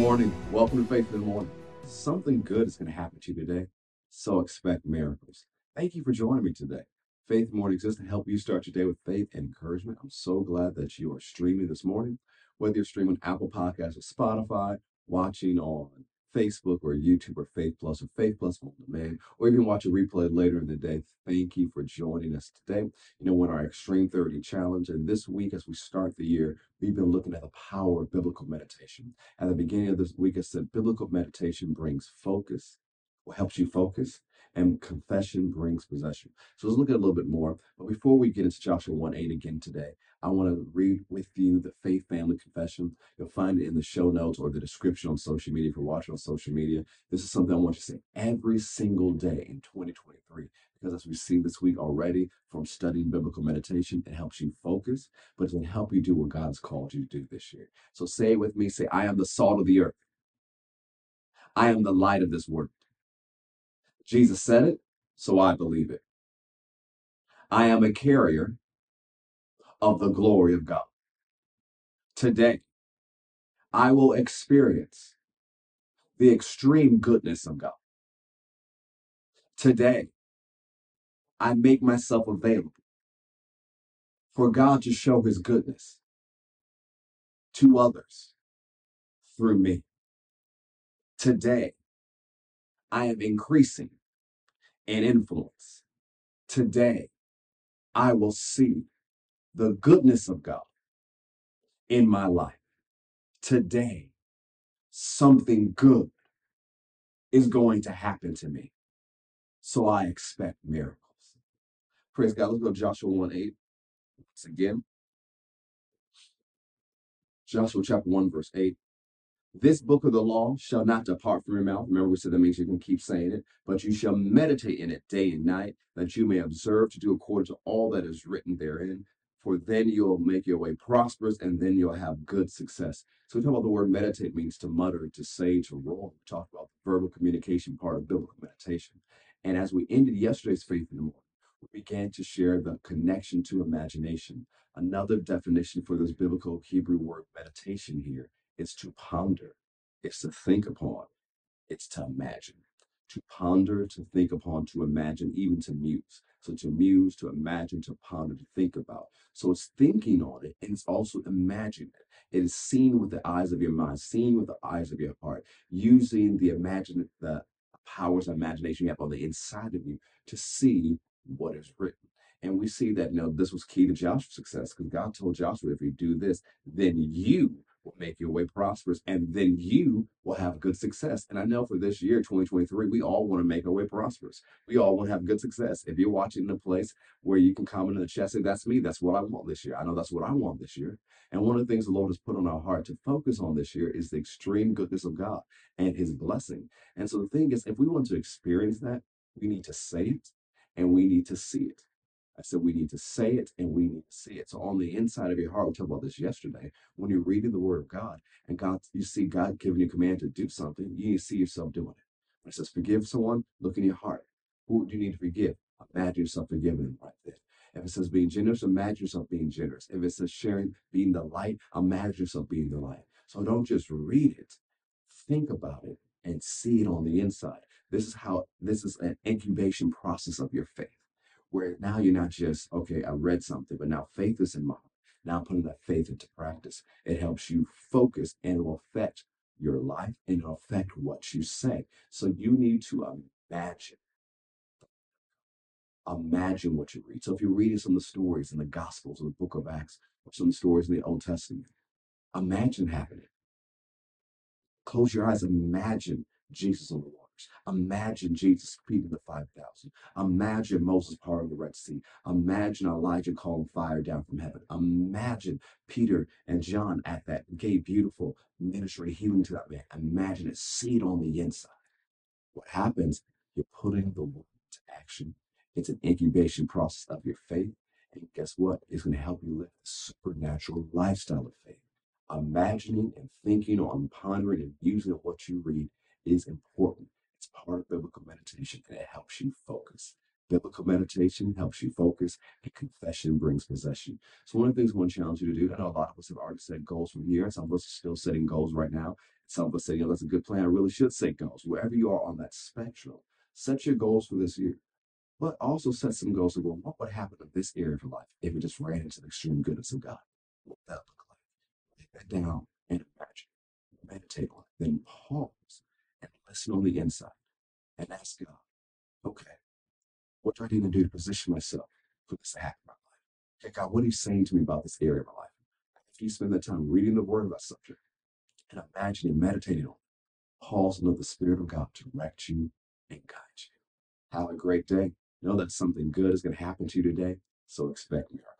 morning. Welcome to Faith in the Morning. Something good is going to happen to you today, so expect miracles. Thank you for joining me today. Faith Morning exists to help you start your day with faith and encouragement. I'm so glad that you are streaming this morning, whether you're streaming Apple Podcasts or Spotify, watching on Facebook or YouTube or Faith Plus or Faith Plus on demand, or even watch a replay later in the day. Thank you for joining us today. You know, in our Extreme 30 Challenge, and this week as we start the year, we've been looking at the power of biblical meditation. At the beginning of this week, I said biblical meditation brings focus, helps you focus, and confession brings possession. So let's look at a little bit more. But before we get into Joshua 1 8 again today, I want to read with you the Faith Family Confession. You'll find it in the show notes or the description on social media if you're watching on social media. This is something I want you to say every single day in 2023 because as we see this week already from studying biblical meditation, it helps you focus, but it can help you do what God's called you to do this year. So say it with me say, I am the salt of the earth, I am the light of this world. Jesus said it, so I believe it. I am a carrier of the glory of God. Today, I will experience the extreme goodness of God. Today, I make myself available for God to show his goodness to others through me. Today, I am increasing in influence. Today, I will see the goodness of God in my life. Today, something good is going to happen to me. So I expect miracles. Praise God. Let's go to Joshua 1 8. Once again, Joshua chapter 1, verse 8. This book of the law shall not depart from your mouth. Remember, we said that means you can keep saying it, but you shall meditate in it day and night, that you may observe to do according to all that is written therein. For then you'll make your way prosperous, and then you'll have good success. So we talk about the word meditate means to mutter, to say, to roar. We talk about the verbal communication part of biblical meditation. And as we ended yesterday's faith in the morning, we began to share the connection to imagination. Another definition for this biblical Hebrew word meditation here is to ponder, it's to think upon, it's to imagine. To ponder, to think upon, to imagine, even to muse. So to muse, to imagine, to ponder, to think about. So it's thinking on it and it's also imagining it. It is seen with the eyes of your mind, seen with the eyes of your heart, using the imagine the powers of imagination you have on the inside of you to see what is written. And we see that, you know, this was key to Joshua's success because God told Joshua, if you do this, then you will make your way prosperous and then you will have good success. And I know for this year, 2023, we all want to make our way prosperous. We all want to have good success. If you're watching in a place where you can comment in the chat, say, that's me. That's what I want this year. I know that's what I want this year. And one of the things the Lord has put on our heart to focus on this year is the extreme goodness of God and his blessing. And so the thing is, if we want to experience that, we need to say it and we need to see it. I said we need to say it and we need to see it. So on the inside of your heart, we talked about this yesterday. When you're reading the Word of God and God, you see God giving you command to do something, you need to see yourself doing it. When it says forgive someone, look in your heart. Who do you need to forgive? Imagine yourself forgiving them right there. If it says being generous, imagine yourself being generous. If it says sharing, being the light, imagine yourself being the light. So don't just read it, think about it, and see it on the inside. This is how this is an incubation process of your faith where now you're not just, okay, I read something, but now faith is in heart. Now putting that faith into practice. It helps you focus and it will affect your life and it'll affect what you say. So you need to imagine. Imagine what you read. So if you're reading some of the stories in the Gospels or the book of Acts or some stories in the Old Testament, imagine happening. Close your eyes. Imagine Jesus on the waters. Imagine Jesus feeding the 5,000. Imagine Moses parting the Red Sea. Imagine Elijah calling fire down from heaven. Imagine Peter and John at that gay, beautiful ministry healing to that man. Imagine it. See it on the inside. What happens? You're putting the word into action. It's an incubation process of your faith. And guess what? It's going to help you live a supernatural lifestyle of faith. Imagining and thinking on pondering and using what you read is important. It's part of biblical meditation and it helps you focus. Biblical meditation helps you focus, and confession brings possession. So, one of the things I want to challenge you to do, I know a lot of us have already set goals from here, some of us are still setting goals right now. Some of us say, you know, that's a good plan. I really should set goals. Wherever you are on that spectrum, set your goals for this year. But also set some goals of, well, what would happen in this area of your life if it just ran into the extreme goodness of God? What would that look like? Lay that down and imagine. Meditate on it. Then pause listen on the inside and ask God, okay, what do I need to do to position myself for this to happen in my life? Okay, God, what are you saying to me about this area of my life? If you spend that time reading the word about subject and imagining, meditating on it, pause and let the Spirit of God direct you and guide you. Have a great day. Know that something good is going to happen to you today, so expect miracles.